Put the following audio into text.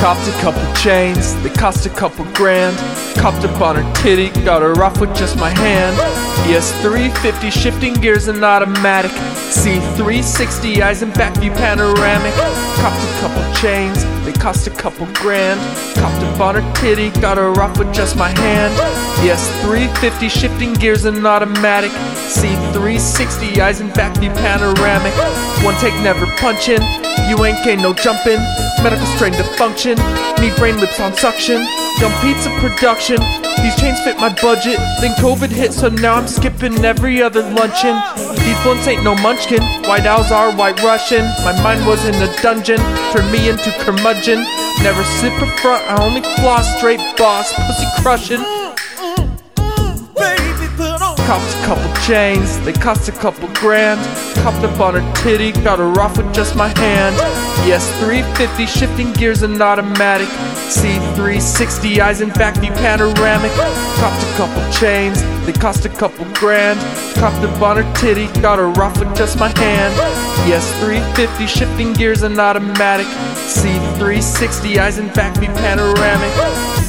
Copped a couple chains, they cost a couple grand. Copped up on her titty, got her off with just my hand. ES 350 shifting gears and automatic. C360 eyes and back view panoramic. Copped a couple chains, they cost a couple grand. Copped up on her titty, got her off with just my hand. ES 350 shifting gears and automatic. C360 eyes and back view panoramic. One take never punching. You ain't gain no jumping. Medical strain to function. Need brain lips on suction. Dumb pizza production. These chains fit my budget. Then COVID hit, so now I'm skipping every other luncheon. These blunts ain't no munchkin. White owls are white Russian. My mind was in a dungeon. Turned me into curmudgeon. Never sip a front, I only floss straight boss. Pussy crushing. Couple chains, they cost a couple grand. Copped up on her titty, got her off with just my hand. ES, 350 shifting gears and automatic. C360 eyes in back view panoramic. Copped a couple chains, they cost a couple grand. Copped up on her titty, got her off with just my hand. ES, 350 shifting gears and automatic. C360 eyes in back view panoramic.